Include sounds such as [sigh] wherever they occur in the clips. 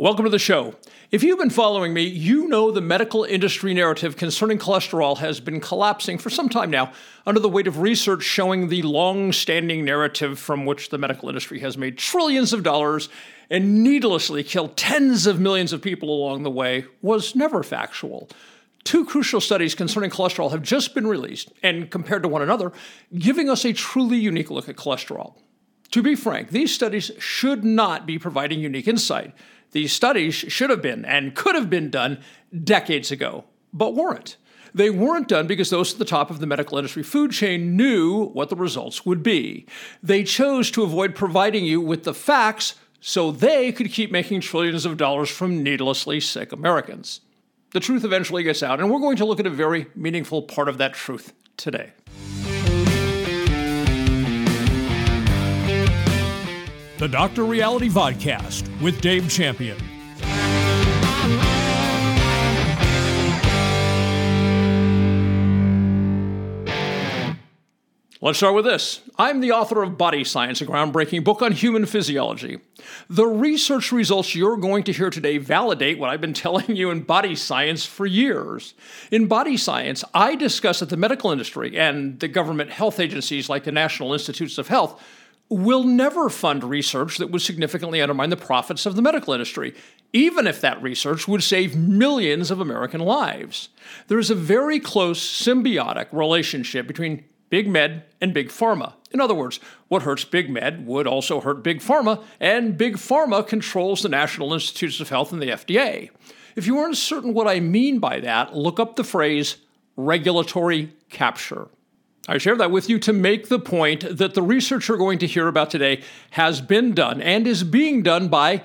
Welcome to the show. If you've been following me, you know the medical industry narrative concerning cholesterol has been collapsing for some time now under the weight of research showing the long standing narrative from which the medical industry has made trillions of dollars and needlessly killed tens of millions of people along the way was never factual. Two crucial studies concerning cholesterol have just been released and compared to one another, giving us a truly unique look at cholesterol. To be frank, these studies should not be providing unique insight. These studies should have been and could have been done decades ago, but weren't. They weren't done because those at the top of the medical industry food chain knew what the results would be. They chose to avoid providing you with the facts so they could keep making trillions of dollars from needlessly sick Americans. The truth eventually gets out, and we're going to look at a very meaningful part of that truth today. The Dr. Reality Vodcast with Dave Champion. Let's start with this. I'm the author of Body Science, a groundbreaking book on human physiology. The research results you're going to hear today validate what I've been [laughs] telling you in Body Science for years. In Body Science, I discuss that the medical industry and the government health agencies like the National Institutes of Health will never fund research that would significantly undermine the profits of the medical industry, even if that research would save millions of American lives. There is a very close symbiotic relationship between Big Med and Big Pharma. In other words, what hurts Big Med would also hurt Big Pharma, and Big Pharma controls the National Institutes of Health and the FDA. If you aren't certain what I mean by that, look up the phrase regulatory capture. I share that with you to make the point that the research you're going to hear about today has been done and is being done by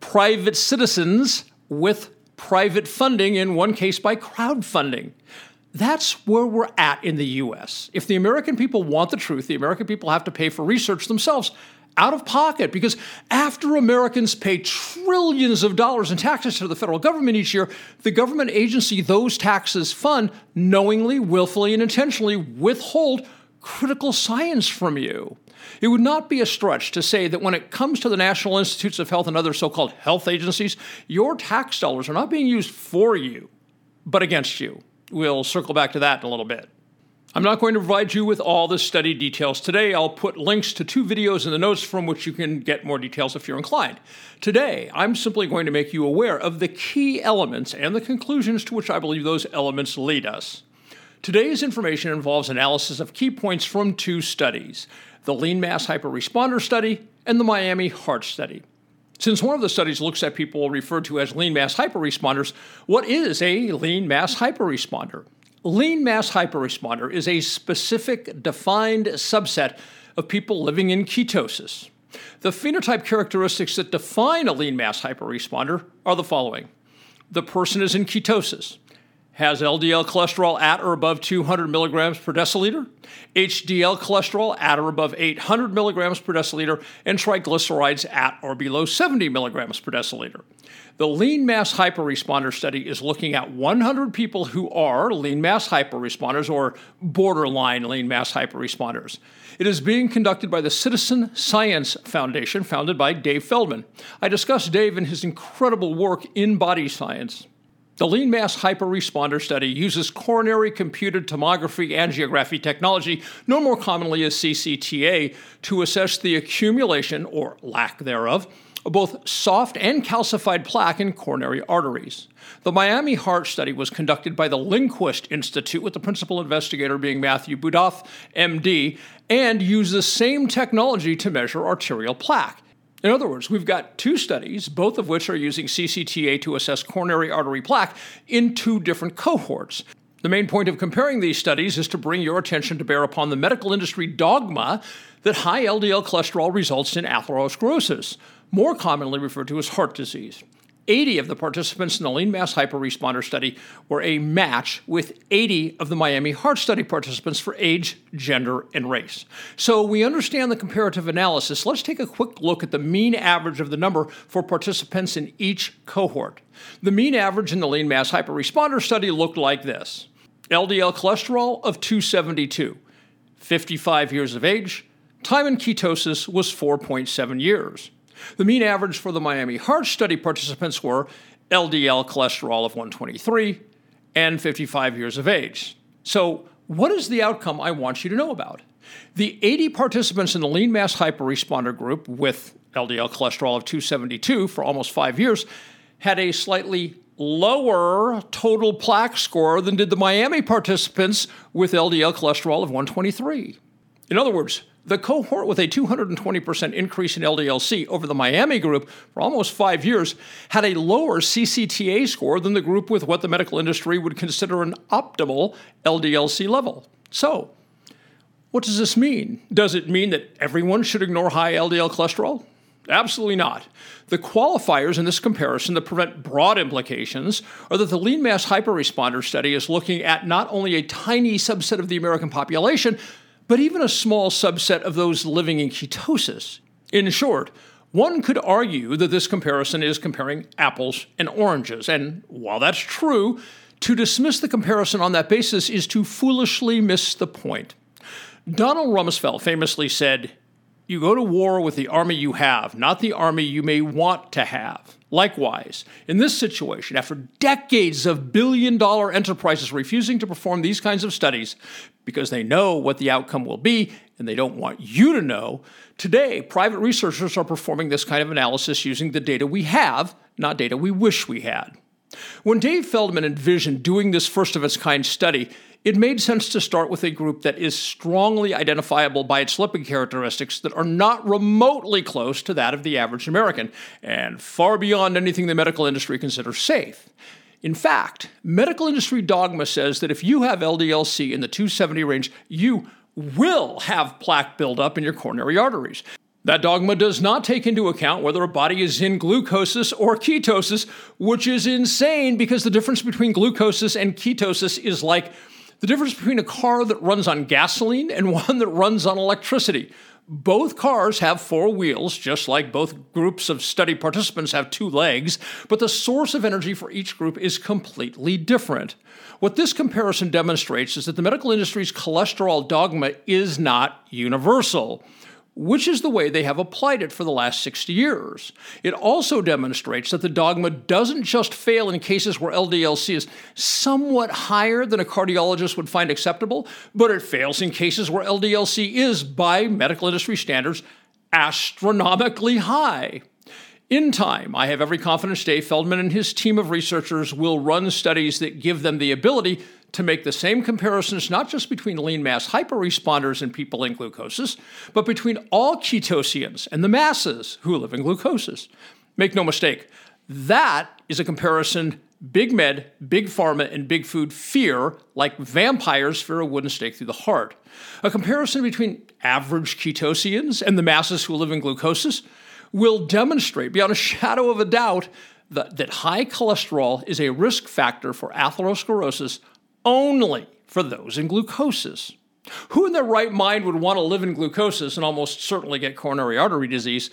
private citizens with private funding, in one case by crowdfunding. That's where we're at in the US. If the American people want the truth, the American people have to pay for research themselves out of pocket because after Americans pay trillions of dollars in taxes to the federal government each year, the government agency those taxes fund knowingly, willfully, and intentionally withhold critical science from you. It would not be a stretch to say that when it comes to the National Institutes of Health and other so called health agencies, your tax dollars are not being used for you, but against you. We'll circle back to that in a little bit. I'm not going to provide you with all the study details today. I'll put links to two videos in the notes from which you can get more details if you're inclined. Today, I'm simply going to make you aware of the key elements and the conclusions to which I believe those elements lead us. Today's information involves analysis of key points from two studies the Lean Mass Hyperresponder Study and the Miami Heart Study. Since one of the studies looks at people referred to as lean mass hyperresponders, what is a lean mass hyperresponder? Lean mass hyperresponder is a specific, defined subset of people living in ketosis. The phenotype characteristics that define a lean mass hyperresponder are the following the person is in ketosis, has LDL cholesterol at or above 200 milligrams per deciliter, HDL cholesterol at or above 800 milligrams per deciliter, and triglycerides at or below 70 milligrams per deciliter. The lean mass hyperresponder study is looking at 100 people who are lean mass hyperresponders or borderline lean mass hyperresponders. It is being conducted by the Citizen Science Foundation, founded by Dave Feldman. I discuss Dave and his incredible work in body science. The lean mass hyperresponder study uses coronary computed tomography angiography technology, known more commonly as CCTA, to assess the accumulation, or lack thereof, of both soft and calcified plaque in coronary arteries. The Miami Heart Study was conducted by the Lundquist Institute, with the principal investigator being Matthew Budoff, MD, and used the same technology to measure arterial plaque. In other words, we've got two studies, both of which are using CCTA to assess coronary artery plaque in two different cohorts. The main point of comparing these studies is to bring your attention to bear upon the medical industry dogma that high LDL cholesterol results in atherosclerosis, more commonly referred to as heart disease. 80 of the participants in the lean mass hyperresponder study were a match with 80 of the Miami Heart Study participants for age, gender, and race. So we understand the comparative analysis. Let's take a quick look at the mean average of the number for participants in each cohort. The mean average in the lean mass hyperresponder study looked like this LDL cholesterol of 272, 55 years of age, time in ketosis was 4.7 years. The mean average for the Miami Heart Study participants were LDL cholesterol of 123 and 55 years of age. So, what is the outcome I want you to know about? The 80 participants in the lean mass hyperresponder group with LDL cholesterol of 272 for almost five years had a slightly lower total plaque score than did the Miami participants with LDL cholesterol of 123. In other words, the cohort with a 220% increase in LDLC over the Miami group for almost five years had a lower CCTA score than the group with what the medical industry would consider an optimal LDLC level. So, what does this mean? Does it mean that everyone should ignore high LDL cholesterol? Absolutely not. The qualifiers in this comparison that prevent broad implications are that the lean mass hyperresponder study is looking at not only a tiny subset of the American population, but even a small subset of those living in ketosis. In short, one could argue that this comparison is comparing apples and oranges, and while that's true, to dismiss the comparison on that basis is to foolishly miss the point. Donald Rumsfeld famously said, You go to war with the army you have, not the army you may want to have. Likewise, in this situation, after decades of billion dollar enterprises refusing to perform these kinds of studies because they know what the outcome will be and they don't want you to know, today private researchers are performing this kind of analysis using the data we have, not data we wish we had. When Dave Feldman envisioned doing this first of its kind study, it made sense to start with a group that is strongly identifiable by its lipid characteristics that are not remotely close to that of the average American, and far beyond anything the medical industry considers safe. In fact, medical industry dogma says that if you have LDLC in the 270 range, you will have plaque buildup in your coronary arteries. That dogma does not take into account whether a body is in glucosis or ketosis, which is insane because the difference between glucosis and ketosis is like the difference between a car that runs on gasoline and [laughs] one that runs on electricity. Both cars have four wheels, just like both groups of study participants have two legs, but the source of energy for each group is completely different. What this comparison demonstrates is that the medical industry's cholesterol dogma is not universal which is the way they have applied it for the last 60 years. It also demonstrates that the dogma doesn't just fail in cases where LDLC is somewhat higher than a cardiologist would find acceptable, but it fails in cases where LDLC is, by medical industry standards, astronomically high. In time, I have every confidence Dave Feldman and his team of researchers will run studies that give them the ability to make the same comparisons not just between lean mass hyperresponders and people in glucosis, but between all ketosians and the masses who live in glucosis. Make no mistake, that is a comparison Big Med, Big Pharma, and Big Food fear like vampires fear a wooden stake through the heart. A comparison between average ketosians and the masses who live in glucosis will demonstrate beyond a shadow of a doubt that, that high cholesterol is a risk factor for atherosclerosis only for those in glucosis. Who in their right mind would want to live in glucosis and almost certainly get coronary artery disease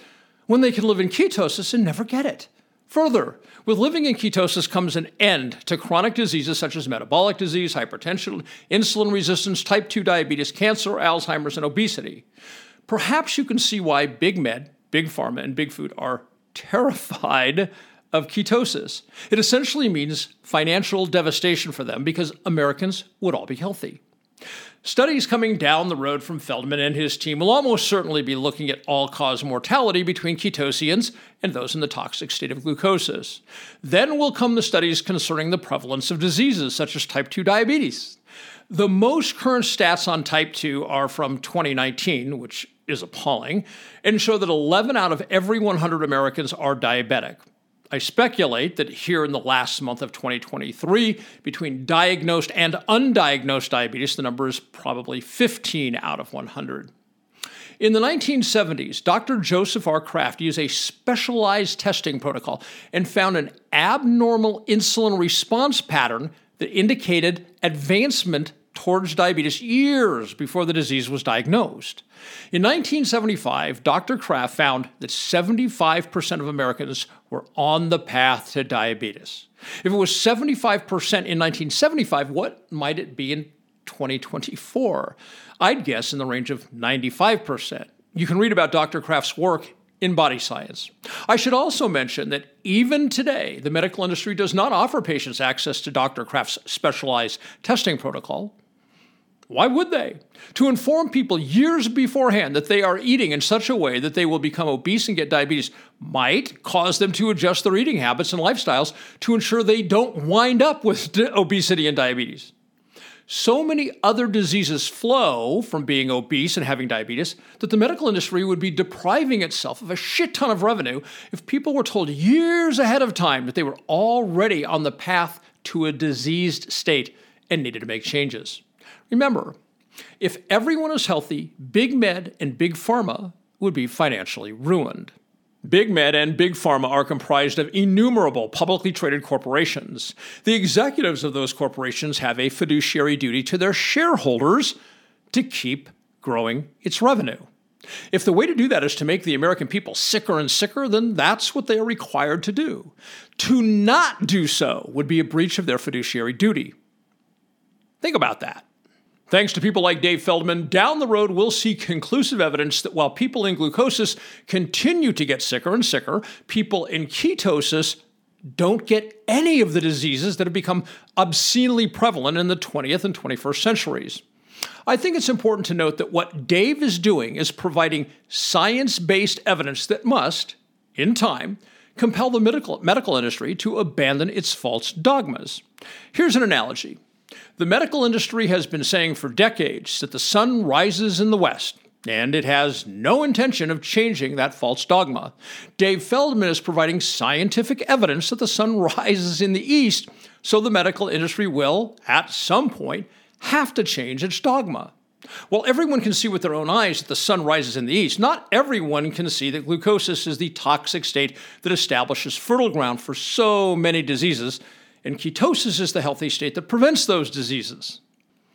when they can live in ketosis and never get it? Further, with living in ketosis comes an end to chronic diseases such as metabolic disease, hypertension, insulin resistance, type 2 diabetes, cancer, Alzheimer's, and obesity. Perhaps you can see why Big Med, Big Pharma, and Big Food are [laughs] terrified of ketosis. It essentially means financial devastation for them because Americans would all be healthy. Studies coming down the road from Feldman and his team will almost certainly be looking at all cause mortality between ketosians and those in the toxic state of glucosis. Then will come the studies concerning the prevalence of diseases such as type 2 diabetes. The most current stats on type 2 are from 2019, which is appalling, and show that 11 out of every 100 Americans are diabetic. I speculate that here in the last month of 2023, between diagnosed and undiagnosed diabetes, the number is probably 15 out of 100. In the 1970s, Dr. Joseph R. Kraft used a specialized testing protocol and found an abnormal insulin response pattern that indicated advancement towards diabetes years before the disease was diagnosed. In 1975, Dr. Kraft found that 75% of Americans were on the path to diabetes. If it was 75% in 1975, what might it be in 2024? I'd guess in the range of 95%. You can read about Dr. Kraft's work in body science. I should also mention that even today, the medical industry does not offer patients access to Dr. Kraft's specialized testing protocol. Why would they? To inform people years beforehand that they are eating in such a way that they will become obese and get diabetes might cause them to adjust their eating habits and lifestyles to ensure they don't wind up with [laughs] obesity and diabetes. So many other diseases flow from being obese and having diabetes that the medical industry would be depriving itself of a shit ton of revenue if people were told years ahead of time that they were already on the path to a diseased state and needed to make changes. Remember, if everyone is healthy, Big Med and Big Pharma would be financially ruined. Big Med and Big Pharma are comprised of innumerable publicly traded corporations. The executives of those corporations have a fiduciary duty to their shareholders to keep growing its revenue. If the way to do that is to make the American people sicker and sicker, then that's what they are required to do. To not do so would be a breach of their fiduciary duty. Think about that. Thanks to people like Dave Feldman, down the road we'll see conclusive evidence that while people in glucosis continue to get sicker and sicker, people in ketosis don't get any of the diseases that have become obscenely prevalent in the 20th and 21st centuries. I think it's important to note that what Dave is doing is providing science based evidence that must, in time, compel the medical, medical industry to abandon its false dogmas. Here's an analogy the medical industry has been saying for decades that the sun rises in the west, and it has no intention of changing that false dogma. Dave Feldman is providing scientific evidence that the sun [laughs] rises in the east, so the medical industry will, at some point, have to change its dogma. While everyone can see with their own eyes that the sun rises in the east, not everyone can see that glucosis is the toxic state that establishes fertile ground for so many diseases, and ketosis is the healthy state that prevents those diseases.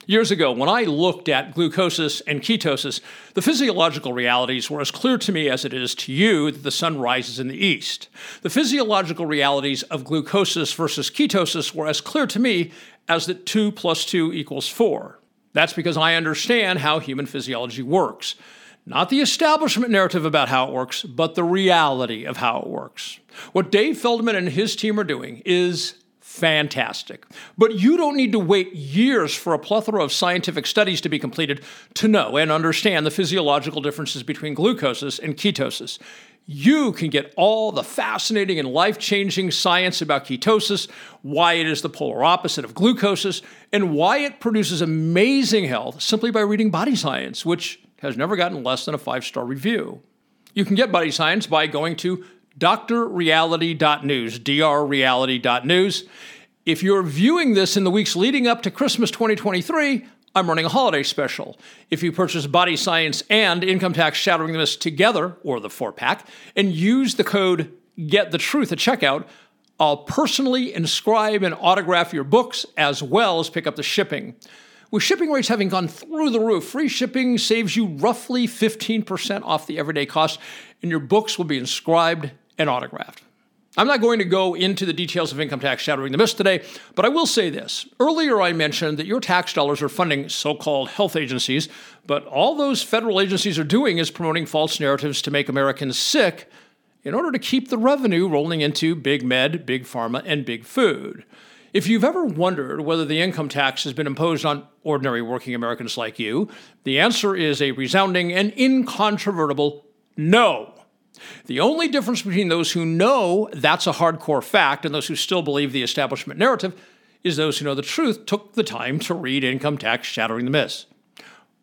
Years ago, when I looked at glucosis and ketosis, the physiological realities were as clear to me as it is to you that the sun rises in the east. The physiological realities of glucosis versus ketosis were as clear to me as that 2 plus 2 equals 4. That's because I understand how human physiology works. Not the establishment narrative about how it works, but the reality of how it works. What Dave Feldman and his team are doing is fantastic. But you don't need to wait years for a plethora of scientific studies to be completed to know and understand the physiological differences between glucosis and ketosis. You can get all the fascinating and life changing science about ketosis, why it is the polar opposite of glucosis, and why it produces amazing health simply by reading Body Science, which has never gotten less than a five star review. You can get Body Science by going to drreality.news, drreality.news. If you're viewing this in the weeks leading up to Christmas 2023, I'm running a holiday special. If you purchase Body Science and Income Tax Shattering the together, or the four pack, and use the code Get the Truth at checkout, I'll personally inscribe and autograph your books as well as pick up the shipping. With shipping rates having gone through the roof, free shipping saves you roughly 15% off the everyday cost, and your books will be inscribed and autographed. I'm not going to go into the details of income tax shattering the myths today, but I will say this. Earlier, I mentioned that your tax dollars are funding so called health agencies, but all those federal agencies are doing is promoting false narratives to make Americans sick in order to keep the revenue rolling into big med, big pharma, and big food. If you've ever wondered whether the income tax has been imposed on ordinary working Americans like you, the answer is a resounding and incontrovertible no. The only difference between those who know that's a hardcore fact and those who still believe the establishment narrative is those who know the truth took the time to read Income Tax Shattering the Myths.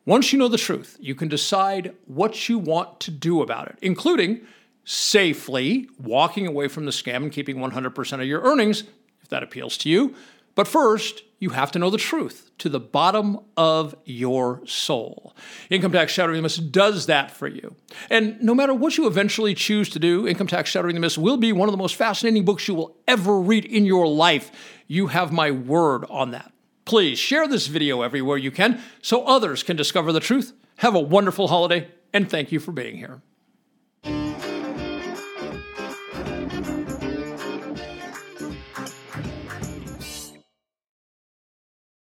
Once you know the truth, you can decide what you want to do about it, including safely walking away from the scam and keeping 100% of your earnings, if that appeals to you. But first, you have to know the truth to the bottom of your soul. Income Tax Shattering the Myths does that for you. And no matter what you eventually choose to do, Income Tax Shattering the Myths will be one of the most fascinating books you will ever read in your life. You have my word on that. Please share this video everywhere you can so others can discover the truth. Have a wonderful holiday, and thank you for being here.